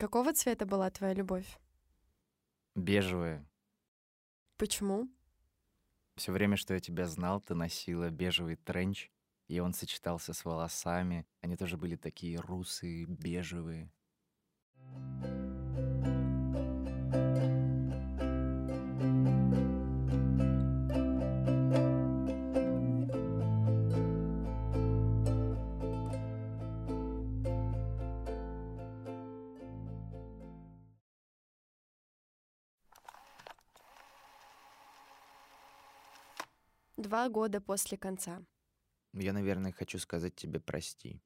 Какого цвета была твоя любовь? Бежевая. Почему? Все время, что я тебя знал, ты носила бежевый тренч, и он сочетался с волосами. Они тоже были такие русые, бежевые. Два года после конца. Я, наверное, хочу сказать тебе прости.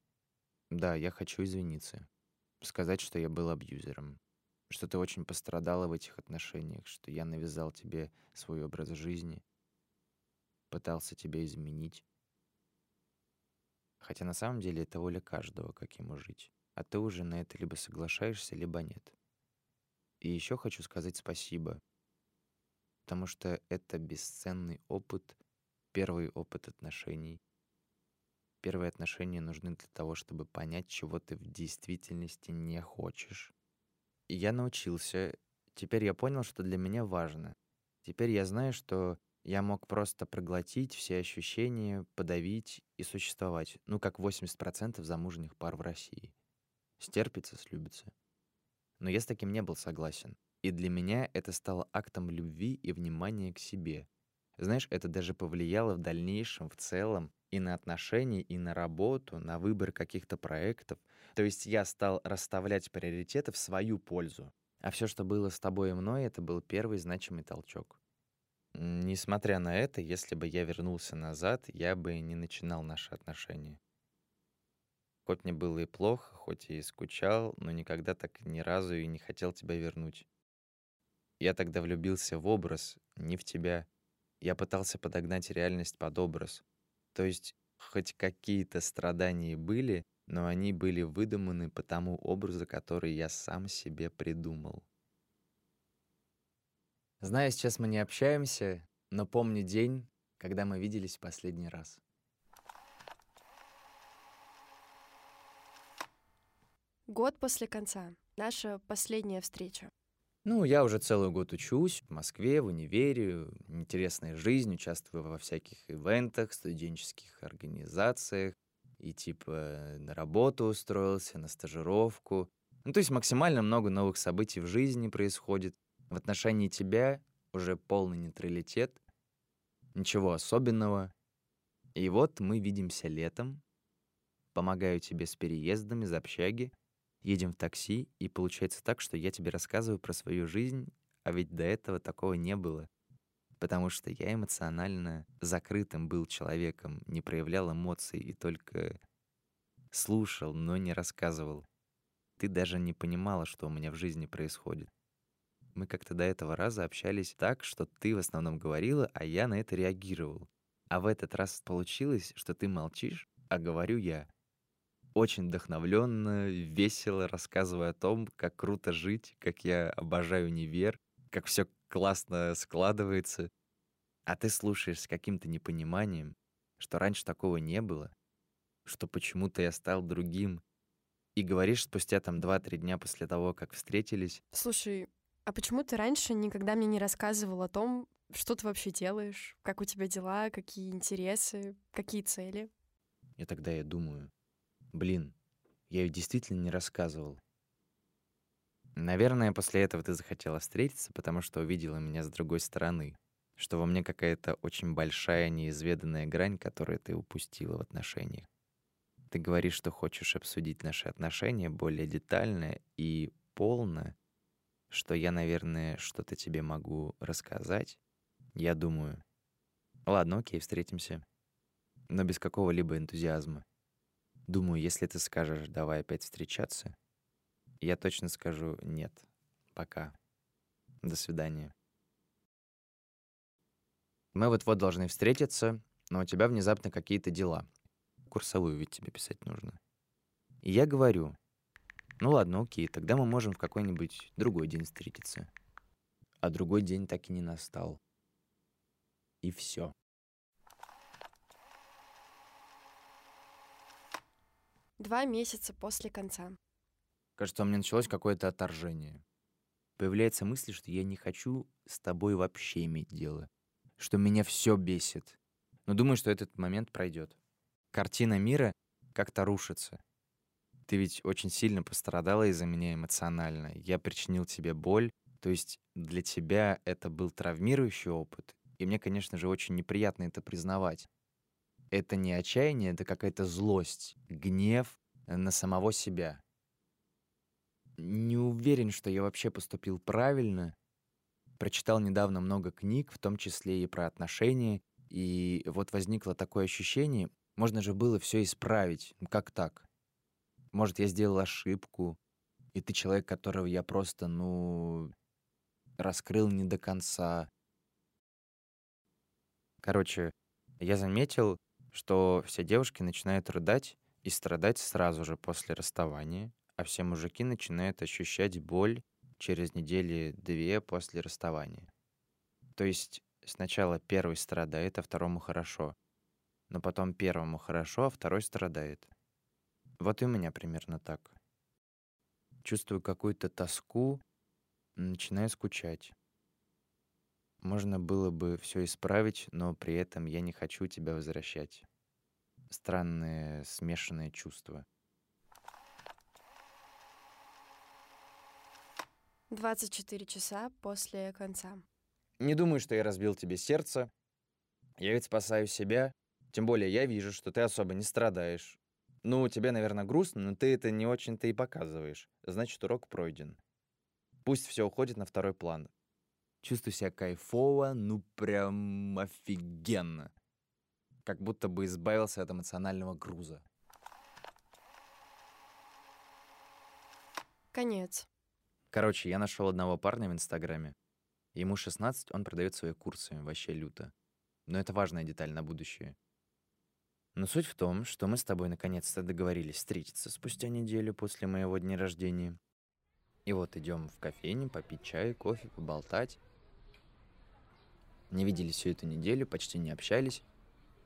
Да, я хочу извиниться. Сказать, что я был абьюзером. Что ты очень пострадала в этих отношениях, что я навязал тебе свой образ жизни, пытался тебя изменить. Хотя на самом деле это воля каждого, как ему жить. А ты уже на это либо соглашаешься, либо нет. И еще хочу сказать спасибо, потому что это бесценный опыт, первый опыт отношений. Первые отношения нужны для того, чтобы понять, чего ты в действительности не хочешь. И я научился. Теперь я понял, что для меня важно. Теперь я знаю, что я мог просто проглотить все ощущения, подавить и существовать. Ну, как 80% замужних пар в России. Стерпится, слюбится. Но я с таким не был согласен. И для меня это стало актом любви и внимания к себе. Знаешь, это даже повлияло в дальнейшем, в целом, и на отношения, и на работу, на выбор каких-то проектов. То есть я стал расставлять приоритеты в свою пользу. А все, что было с тобой и мной, это был первый значимый толчок. Несмотря на это, если бы я вернулся назад, я бы не начинал наши отношения. Хоть мне было и плохо, хоть и скучал, но никогда так ни разу и не хотел тебя вернуть. Я тогда влюбился в образ, не в тебя. Я пытался подогнать реальность под образ. То есть хоть какие-то страдания были, но они были выдуманы по тому образу, который я сам себе придумал. Знаю, сейчас мы не общаемся, но помню день, когда мы виделись в последний раз. Год после конца. Наша последняя встреча. Ну, я уже целый год учусь в Москве, в универе, интересная жизнь, участвую во всяких ивентах, студенческих организациях, и типа на работу устроился, на стажировку. Ну, то есть максимально много новых событий в жизни происходит. В отношении тебя уже полный нейтралитет, ничего особенного. И вот мы видимся летом, помогаю тебе с переездом из общаги, едем в такси, и получается так, что я тебе рассказываю про свою жизнь, а ведь до этого такого не было. Потому что я эмоционально закрытым был человеком, не проявлял эмоций и только слушал, но не рассказывал. Ты даже не понимала, что у меня в жизни происходит. Мы как-то до этого раза общались так, что ты в основном говорила, а я на это реагировал. А в этот раз получилось, что ты молчишь, а говорю я очень вдохновленно, весело рассказывая о том, как круто жить, как я обожаю универ, как все классно складывается. А ты слушаешь с каким-то непониманием, что раньше такого не было, что почему-то я стал другим, и говоришь спустя там 2-3 дня после того, как встретились. Слушай, а почему ты раньше никогда мне не рассказывал о том, что ты вообще делаешь, как у тебя дела, какие интересы, какие цели? И тогда я думаю, Блин, я ее действительно не рассказывал. Наверное, после этого ты захотела встретиться, потому что увидела меня с другой стороны, что во мне какая-то очень большая неизведанная грань, которую ты упустила в отношениях. Ты говоришь, что хочешь обсудить наши отношения более детально и полно, что я, наверное, что-то тебе могу рассказать. Я думаю, ладно, окей, встретимся. Но без какого-либо энтузиазма. Думаю, если ты скажешь «давай опять встречаться», я точно скажу «нет, пока, до свидания». Мы вот-вот должны встретиться, но у тебя внезапно какие-то дела. Курсовую ведь тебе писать нужно. И я говорю, ну ладно, окей, тогда мы можем в какой-нибудь другой день встретиться. А другой день так и не настал. И все. Два месяца после конца. Кажется, у меня началось какое-то отторжение. Появляется мысль, что я не хочу с тобой вообще иметь дело. Что меня все бесит. Но думаю, что этот момент пройдет. Картина мира как-то рушится. Ты ведь очень сильно пострадала из-за меня эмоционально. Я причинил тебе боль. То есть для тебя это был травмирующий опыт. И мне, конечно же, очень неприятно это признавать. Это не отчаяние, это какая-то злость, гнев на самого себя. Не уверен, что я вообще поступил правильно. Прочитал недавно много книг, в том числе и про отношения, и вот возникло такое ощущение, можно же было все исправить. Ну, как так? Может, я сделал ошибку, и ты человек, которого я просто, ну, раскрыл не до конца. Короче, я заметил, что все девушки начинают рыдать и страдать сразу же после расставания, а все мужики начинают ощущать боль через недели-две после расставания. То есть сначала первый страдает, а второму хорошо. Но потом первому хорошо, а второй страдает. Вот и у меня примерно так. Чувствую какую-то тоску, начинаю скучать. Можно было бы все исправить, но при этом я не хочу тебя возвращать. Странные смешанные чувства. 24 часа после конца. Не думаю, что я разбил тебе сердце. Я ведь спасаю себя. Тем более я вижу, что ты особо не страдаешь. Ну, тебе, наверное, грустно, но ты это не очень-то и показываешь. Значит, урок пройден. Пусть все уходит на второй план. Чувствую себя кайфово, ну прям офигенно. Как будто бы избавился от эмоционального груза. Конец. Короче, я нашел одного парня в Инстаграме. Ему 16, он продает свои курсы, вообще люто. Но это важная деталь на будущее. Но суть в том, что мы с тобой наконец-то договорились встретиться спустя неделю после моего дня рождения. И вот идем в кофейню попить чай, кофе, поболтать. Не виделись всю эту неделю, почти не общались.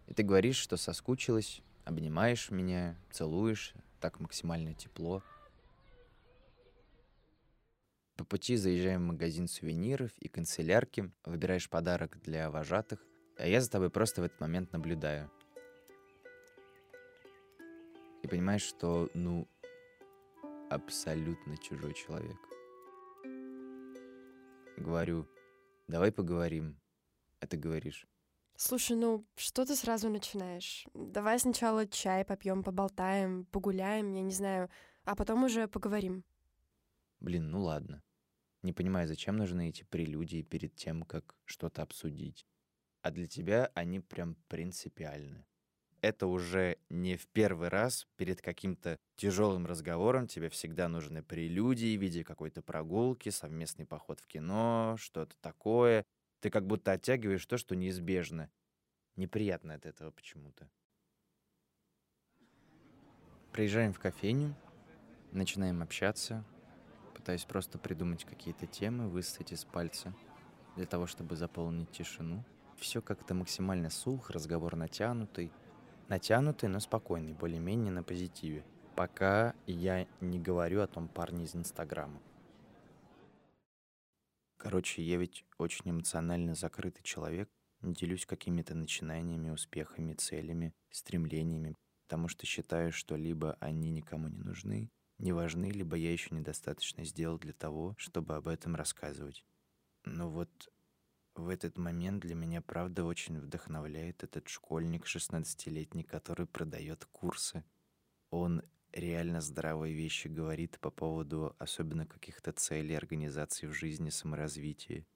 И ты говоришь, что соскучилась, обнимаешь меня, целуешь, так максимально тепло. По пути заезжаем в магазин сувениров и канцелярки, выбираешь подарок для вожатых, а я за тобой просто в этот момент наблюдаю — и понимаешь, что, ну, абсолютно чужой человек. Говорю, давай поговорим. Ты говоришь. Слушай, ну что ты сразу начинаешь? Давай сначала чай попьем, поболтаем, погуляем, я не знаю, а потом уже поговорим. Блин, ну ладно. Не понимаю, зачем нужны эти прелюдии перед тем, как что-то обсудить. А для тебя они прям принципиальны это уже не в первый раз перед каким-то тяжелым разговором тебе всегда нужны прелюдии в виде какой-то прогулки, совместный поход в кино, что-то такое. Ты как будто оттягиваешь то, что неизбежно. Неприятно от этого почему-то. Приезжаем в кофейню, начинаем общаться, пытаюсь просто придумать какие-то темы, высосать из пальца для того, чтобы заполнить тишину. Все как-то максимально сух, разговор натянутый — Натянутый, но спокойный, более-менее на позитиве. Пока я не говорю о том парне из Инстаграма. Короче, я ведь очень эмоционально закрытый человек, делюсь какими-то начинаниями, успехами, целями, стремлениями, потому что считаю, что либо они никому не нужны, не важны, либо я еще недостаточно сделал для того, чтобы об этом рассказывать. Но вот в этот момент для меня, правда, очень вдохновляет этот школьник 16-летний, который продает курсы. Он реально здравые вещи говорит по поводу особенно каких-то целей организации в жизни, саморазвития.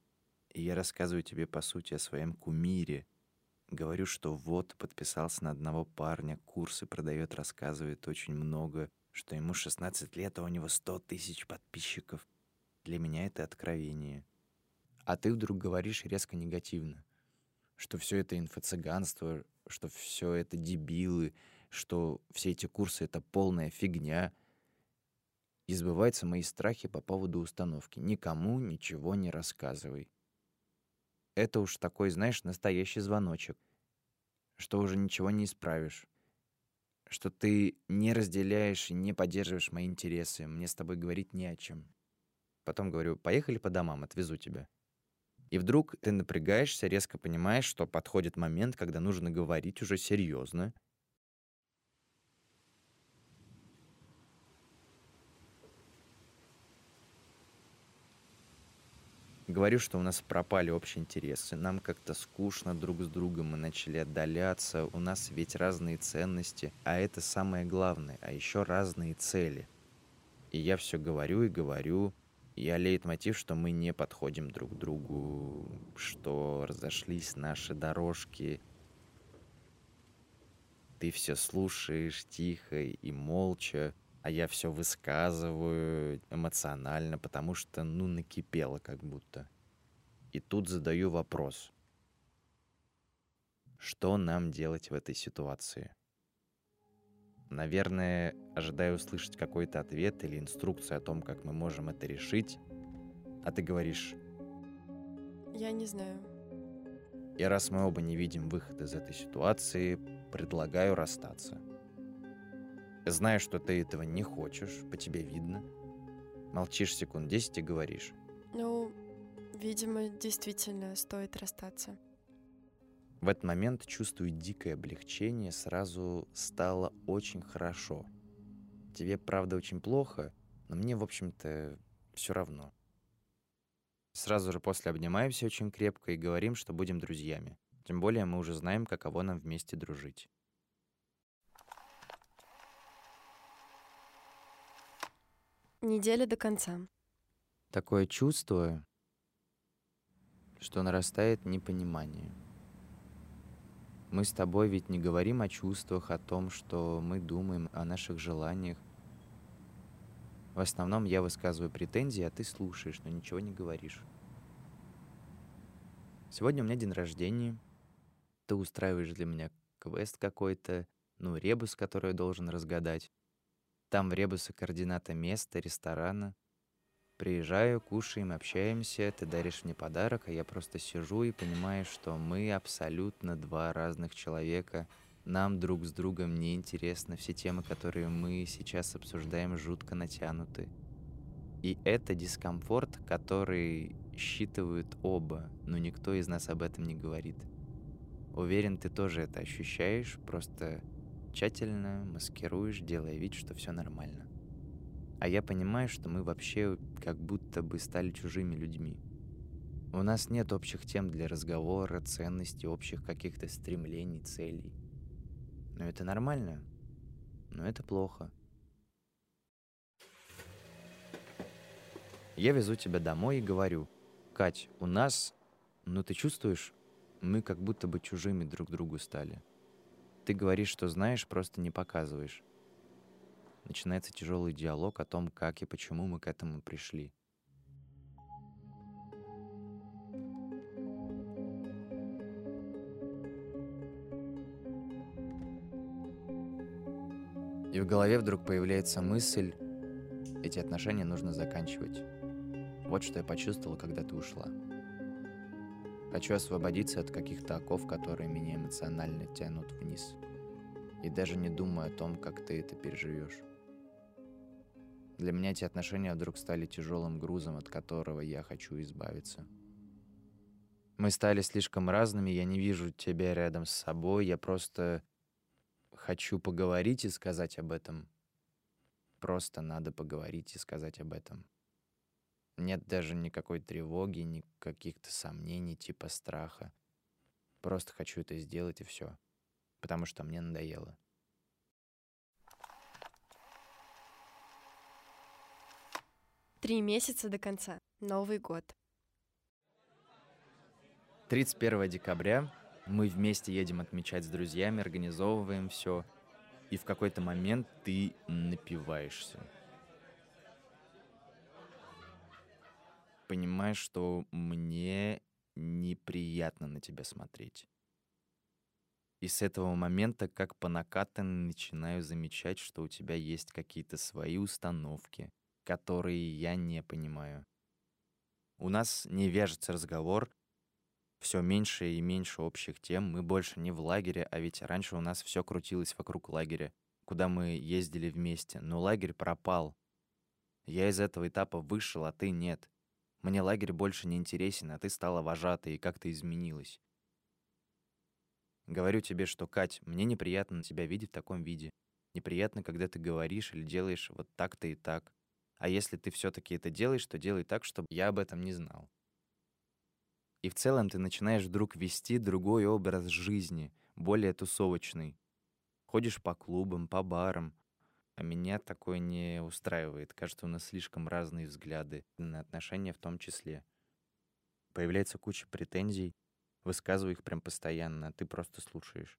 И я рассказываю тебе, по сути, о своем кумире. Говорю, что вот, подписался на одного парня, курсы продает, рассказывает очень много, что ему 16 лет, а у него 100 тысяч подписчиков. Для меня это откровение. А ты вдруг говоришь резко негативно, что все это инфо-цыганство, что все это дебилы, что все эти курсы — это полная фигня. И сбываются мои страхи по поводу установки. Никому ничего не рассказывай. Это уж такой, знаешь, настоящий звоночек, что уже ничего не исправишь, что ты не разделяешь и не поддерживаешь мои интересы. Мне с тобой говорить не о чем. Потом говорю, поехали по домам, отвезу тебя. И вдруг ты напрягаешься, резко понимаешь, что подходит момент, когда нужно говорить уже серьезно. Говорю, что у нас пропали общие интересы, нам как-то скучно друг с другом, мы начали отдаляться, у нас ведь разные ценности, а это самое главное, а еще разные цели. И я все говорю и говорю, я мотив, что мы не подходим друг к другу, что разошлись наши дорожки. Ты все слушаешь тихо и молча, а я все высказываю эмоционально, потому что, ну, накипело как будто. И тут задаю вопрос. Что нам делать в этой ситуации? Наверное, ожидаю услышать какой-то ответ или инструкцию о том, как мы можем это решить, а ты говоришь... Я не знаю. И раз мы оба не видим выход из этой ситуации, предлагаю расстаться. Знаю, что ты этого не хочешь, по тебе видно. Молчишь секунд десять и говоришь. Ну, видимо, действительно стоит расстаться. В этот момент чувствую дикое облегчение, сразу стало очень хорошо. Тебе, правда, очень плохо, но мне, в общем-то, все равно. Сразу же после обнимаемся очень крепко и говорим, что будем друзьями. Тем более мы уже знаем, каково нам вместе дружить. Неделя до конца. Такое чувство, что нарастает непонимание. Мы с тобой ведь не говорим о чувствах, о том, что мы думаем, о наших желаниях. В основном я высказываю претензии, а ты слушаешь, но ничего не говоришь. Сегодня у меня день рождения. Ты устраиваешь для меня квест какой-то, ну, ребус, который я должен разгадать. Там в ребусе координата места, ресторана. Приезжаю, кушаем, общаемся, ты даришь мне подарок, а я просто сижу и понимаю, что мы абсолютно два разных человека. Нам друг с другом не интересны все темы, которые мы сейчас обсуждаем, жутко натянуты. И это дискомфорт, который считывают оба, но никто из нас об этом не говорит. Уверен, ты тоже это ощущаешь, просто тщательно маскируешь, делая вид, что все нормально. А я понимаю, что мы вообще как будто бы стали чужими людьми. У нас нет общих тем для разговора, ценностей, общих каких-то стремлений, целей. Но это нормально. Но это плохо. Я везу тебя домой и говорю, Кать, у нас, ну ты чувствуешь, мы как будто бы чужими друг другу стали. Ты говоришь, что знаешь, просто не показываешь начинается тяжелый диалог о том, как и почему мы к этому пришли. И в голове вдруг появляется мысль, эти отношения нужно заканчивать. Вот что я почувствовал, когда ты ушла. Хочу освободиться от каких-то оков, которые меня эмоционально тянут вниз. И даже не думаю о том, как ты это переживешь. Для меня эти отношения вдруг стали тяжелым грузом, от которого я хочу избавиться. Мы стали слишком разными, я не вижу тебя рядом с собой, я просто хочу поговорить и сказать об этом. Просто надо поговорить и сказать об этом. Нет даже никакой тревоги, ни каких-то сомнений, типа страха. Просто хочу это сделать и все. Потому что мне надоело. Три месяца до конца. Новый год. 31 декабря мы вместе едем отмечать с друзьями, организовываем все. И в какой-то момент ты напиваешься. Понимаешь, что мне неприятно на тебя смотреть. И с этого момента, как по накатанной, начинаю замечать, что у тебя есть какие-то свои установки — которые я не понимаю. У нас не вяжется разговор, все меньше и меньше общих тем, мы больше не в лагере, а ведь раньше у нас все крутилось вокруг лагеря. куда мы ездили вместе, но лагерь пропал. Я из этого этапа вышел, а ты нет. Мне лагерь больше не интересен, а ты стала вожатой, и как ты изменилась. Говорю тебе, что, Кать, мне неприятно тебя видеть в таком виде. Неприятно, когда ты говоришь или делаешь вот так-то и так. А если ты все-таки это делаешь, то делай так, чтобы я об этом не знал. И в целом ты начинаешь вдруг вести другой образ жизни, более тусовочный. Ходишь по клубам, по барам. А меня такое не устраивает. Кажется, у нас слишком разные взгляды на отношения в том числе. Появляется куча претензий, высказываю их прям постоянно, а ты просто слушаешь.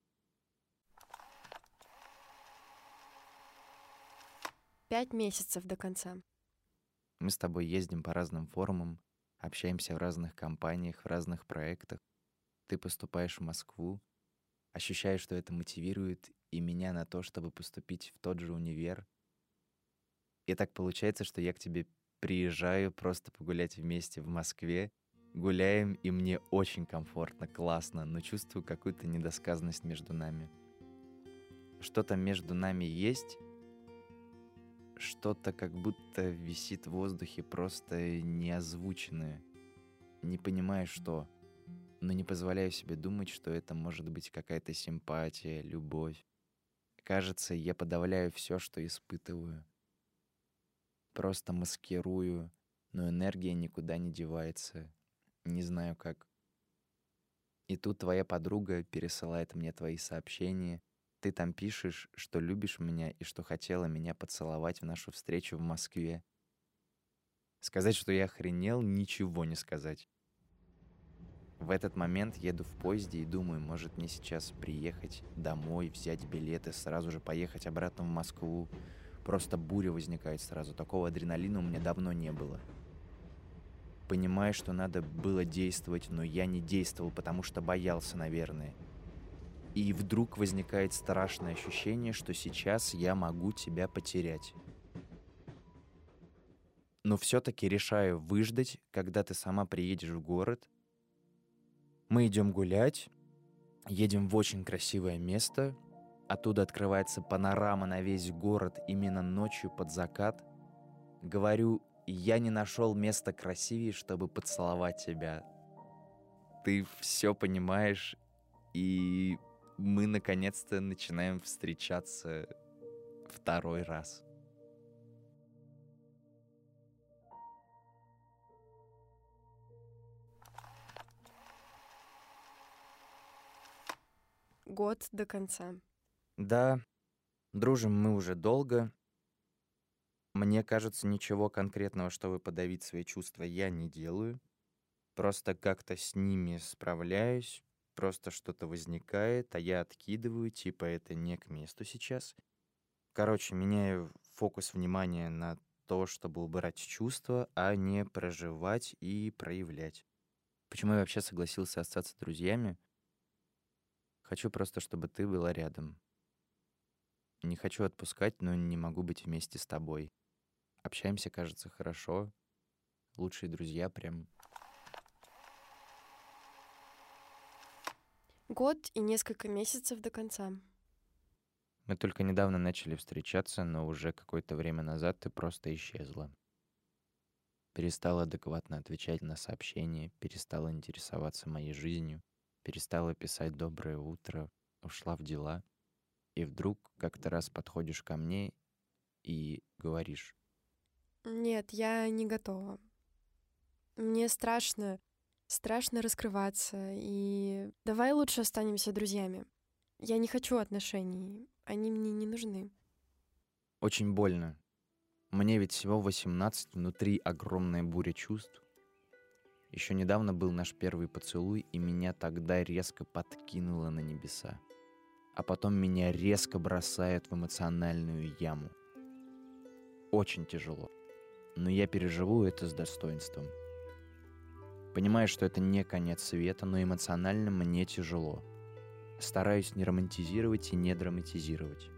Пять месяцев до конца. Мы с тобой ездим по разным форумам, общаемся в разных компаниях, в разных проектах. Ты поступаешь в Москву, ощущаешь, что это мотивирует и меня на то, чтобы поступить в тот же универ. И так получается, что я к тебе приезжаю просто погулять вместе в Москве, гуляем, и мне очень комфортно, классно, но чувствую какую-то недосказанность между нами. Что-то между нами есть, что-то как будто висит в воздухе, просто неозвученное. Не понимаю, что. Но не позволяю себе думать, что это может быть какая-то симпатия, любовь. Кажется, я подавляю все, что испытываю. Просто маскирую, но энергия никуда не девается. Не знаю как. И тут твоя подруга пересылает мне твои сообщения — ты там пишешь, что любишь меня и что хотела меня поцеловать в нашу встречу в Москве. Сказать, что я охренел, ничего не сказать. В этот момент еду в поезде и думаю, может мне сейчас приехать домой, взять билеты, сразу же поехать обратно в Москву. Просто буря возникает сразу. Такого адреналина у меня давно не было. Понимаю, что надо было действовать, но я не действовал, потому что боялся, наверное. И вдруг возникает страшное ощущение, что сейчас я могу тебя потерять. Но все-таки решаю выждать, когда ты сама приедешь в город. Мы идем гулять, едем в очень красивое место. Оттуда открывается панорама на весь город именно ночью под закат. Говорю, я не нашел места красивее, чтобы поцеловать тебя. Ты все понимаешь, и мы наконец-то начинаем встречаться второй раз. Год до конца. Да, дружим мы уже долго. Мне кажется, ничего конкретного, чтобы подавить свои чувства, я не делаю. Просто как-то с ними справляюсь, просто что-то возникает, а я откидываю, типа это не к месту сейчас. Короче, меняю фокус внимания на то, чтобы убирать чувства, а не проживать и проявлять. Почему я вообще согласился остаться друзьями? Хочу просто, чтобы ты была рядом. Не хочу отпускать, но не могу быть вместе с тобой. Общаемся, кажется, хорошо. Лучшие друзья прям Год и несколько месяцев до конца. Мы только недавно начали встречаться, но уже какое-то время назад ты просто исчезла. Перестала адекватно отвечать на сообщения, перестала интересоваться моей жизнью, перестала писать «доброе утро», ушла в дела. И вдруг как-то раз подходишь ко мне и говоришь. Нет, я не готова. Мне страшно страшно раскрываться, и давай лучше останемся друзьями. Я не хочу отношений, они мне не нужны. Очень больно. Мне ведь всего 18, внутри огромная буря чувств. Еще недавно был наш первый поцелуй, и меня тогда резко подкинуло на небеса. А потом меня резко бросает в эмоциональную яму. Очень тяжело. Но я переживу это с достоинством – Понимаю, что это не конец света, но эмоционально мне тяжело. Стараюсь не романтизировать и не драматизировать.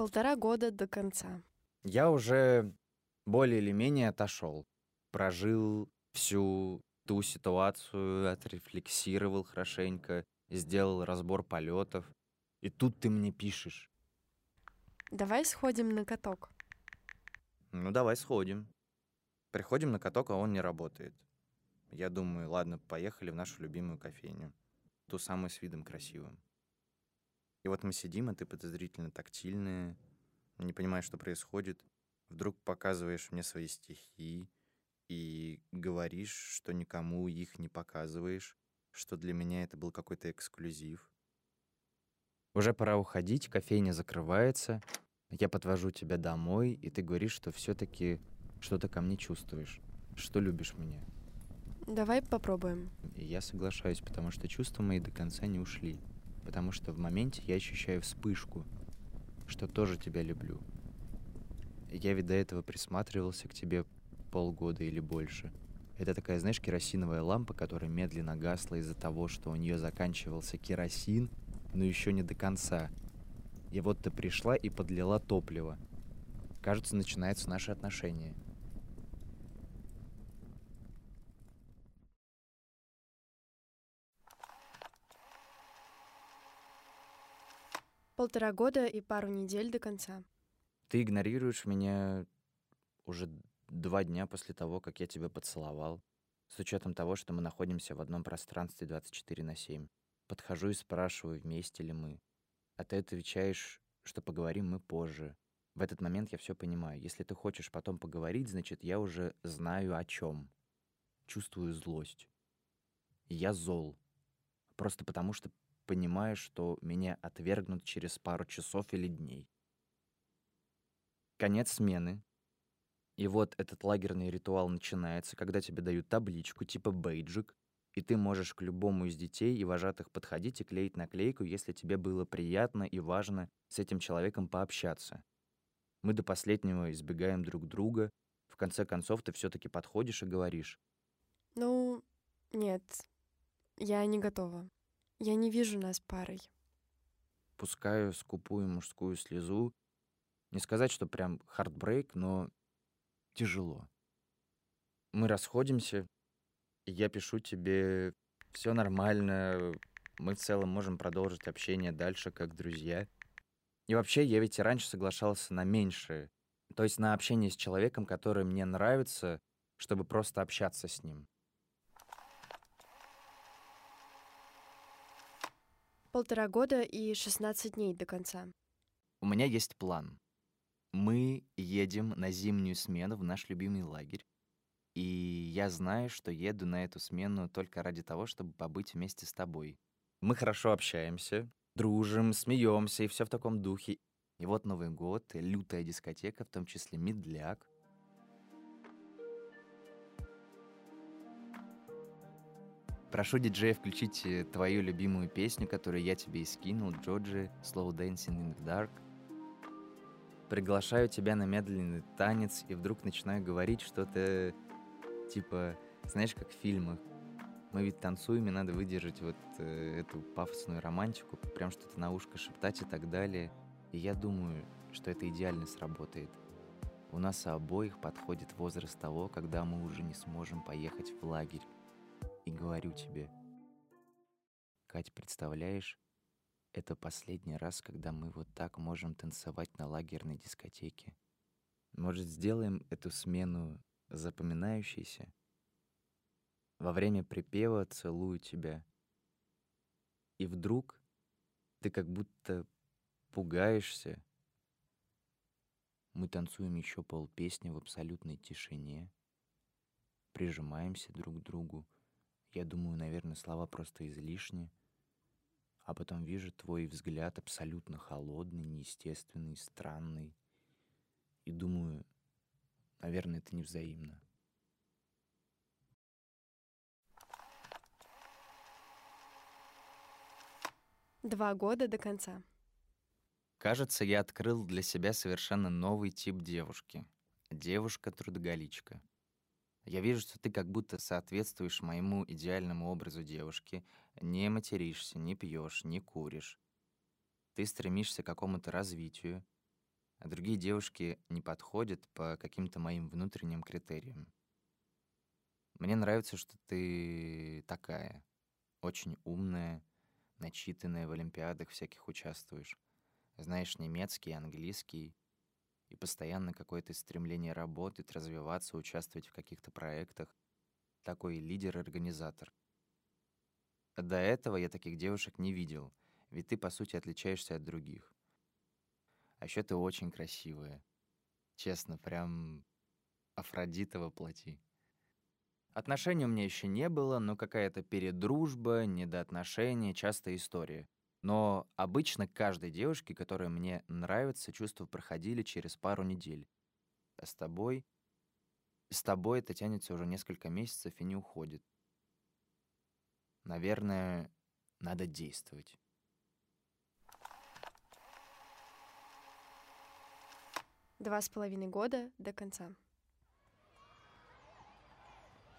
Полтора года до конца. Я уже более или менее отошел. Прожил всю ту ситуацию отрефлексировал хорошенько, сделал разбор полетов. И тут ты мне пишешь. Давай сходим на каток. Ну, давай сходим. Приходим на каток, а он не работает. Я думаю, ладно, поехали в нашу любимую кофейню. Ту самую с видом красивым. И вот мы сидим, а ты подозрительно тактильная, не понимаешь, что происходит. Вдруг показываешь мне свои стихи и говоришь, что никому их не показываешь, что для меня это был какой-то эксклюзив. Уже пора уходить, кофейня закрывается. Я подвожу тебя домой, и ты говоришь, что все-таки что-то ко мне чувствуешь, что любишь меня. Давай попробуем. И я соглашаюсь, потому что чувства мои до конца не ушли. Потому что в моменте я ощущаю вспышку, что тоже тебя люблю. Я ведь до этого присматривался к тебе полгода или больше. Это такая, знаешь, керосиновая лампа, которая медленно гасла из-за того, что у нее заканчивался керосин, но еще не до конца. И вот ты пришла и подлила топливо. Кажется, начинается наше отношение. Полтора года и пару недель до конца. Ты игнорируешь меня уже два дня после того, как я тебя поцеловал, с учетом того, что мы находимся в одном пространстве 24 на 7. Подхожу и спрашиваю, вместе ли мы. А ты отвечаешь, что поговорим мы позже. В этот момент я все понимаю. Если ты хочешь потом поговорить, значит, я уже знаю о чем. Чувствую злость. Я зол. Просто потому что понимая, что меня отвергнут через пару часов или дней. Конец смены. И вот этот лагерный ритуал начинается, когда тебе дают табличку типа бейджик, и ты можешь к любому из детей и вожатых подходить и клеить наклейку, если тебе было приятно и важно с этим человеком пообщаться. Мы до последнего избегаем друг друга. В конце концов, ты все-таки подходишь и говоришь. Ну, нет, я не готова. Я не вижу нас парой. Пускаю скупую мужскую слезу. Не сказать, что прям хардбрейк, но тяжело. Мы расходимся, и я пишу тебе, все нормально, мы в целом можем продолжить общение дальше как друзья. И вообще, я ведь и раньше соглашался на меньшее. То есть на общение с человеком, который мне нравится, чтобы просто общаться с ним. Полтора года и 16 дней до конца. У меня есть план. Мы едем на зимнюю смену в наш любимый лагерь. И я знаю, что еду на эту смену только ради того, чтобы побыть вместе с тобой. Мы хорошо общаемся, дружим, смеемся и все в таком духе. И вот Новый год, лютая дискотека, в том числе медляк. Прошу диджея включить э, твою любимую песню, которую я тебе и скинул, Джоджи, Slow Dancing in the Dark. Приглашаю тебя на медленный танец и вдруг начинаю говорить что-то типа, знаешь, как в фильмах. Мы ведь танцуем, и надо выдержать вот э, эту пафосную романтику, прям что-то на ушко шептать и так далее. И я думаю, что это идеально сработает. У нас обоих подходит возраст того, когда мы уже не сможем поехать в лагерь и говорю тебе, Кать, представляешь, это последний раз, когда мы вот так можем танцевать на лагерной дискотеке. Может, сделаем эту смену запоминающейся? Во время припева целую тебя. И вдруг ты как будто пугаешься. Мы танцуем еще полпесни в абсолютной тишине, прижимаемся друг к другу, я думаю, наверное, слова просто излишни. А потом вижу твой взгляд абсолютно холодный, неестественный, странный. И думаю, наверное, это невзаимно. Два года до конца. Кажется, я открыл для себя совершенно новый тип девушки. Девушка-трудоголичка. Я вижу, что ты как будто соответствуешь моему идеальному образу девушки, не материшься, не пьешь, не куришь. Ты стремишься к какому-то развитию, а другие девушки не подходят по каким-то моим внутренним критериям. Мне нравится, что ты такая, очень умная, начитанная, в олимпиадах всяких участвуешь. Знаешь немецкий, английский, и постоянно какое-то стремление работать, развиваться, участвовать в каких-то проектах. Такой лидер-организатор. До этого я таких девушек не видел, ведь ты, по сути, отличаешься от других. А еще ты очень красивая. Честно, прям Афродита воплоти. Отношений у меня еще не было, но какая-то передружба, недоотношения, частая история. Но обычно каждой девушке, которая мне нравится, чувства проходили через пару недель. А с тобой... С тобой это тянется уже несколько месяцев и не уходит. Наверное, надо действовать. Два с половиной года до конца.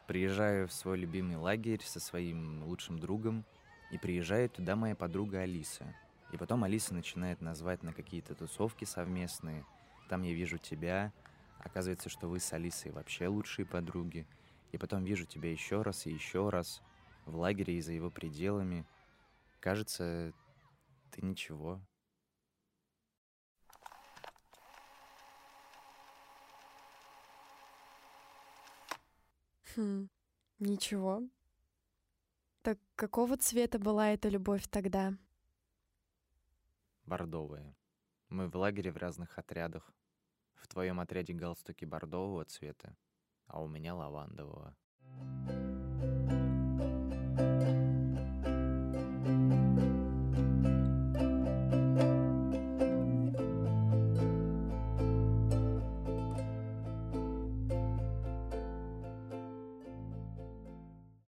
Приезжаю в свой любимый лагерь со своим лучшим другом, и приезжает туда моя подруга Алиса. И потом Алиса начинает назвать на какие-то тусовки совместные. Там я вижу тебя. Оказывается, что вы с Алисой вообще лучшие подруги. И потом вижу тебя еще раз и еще раз. В лагере и за его пределами. Кажется, ты ничего. Хм, ничего. Так какого цвета была эта любовь тогда? Бордовая. Мы в лагере в разных отрядах. В твоем отряде галстуки бордового цвета, а у меня лавандового. thank you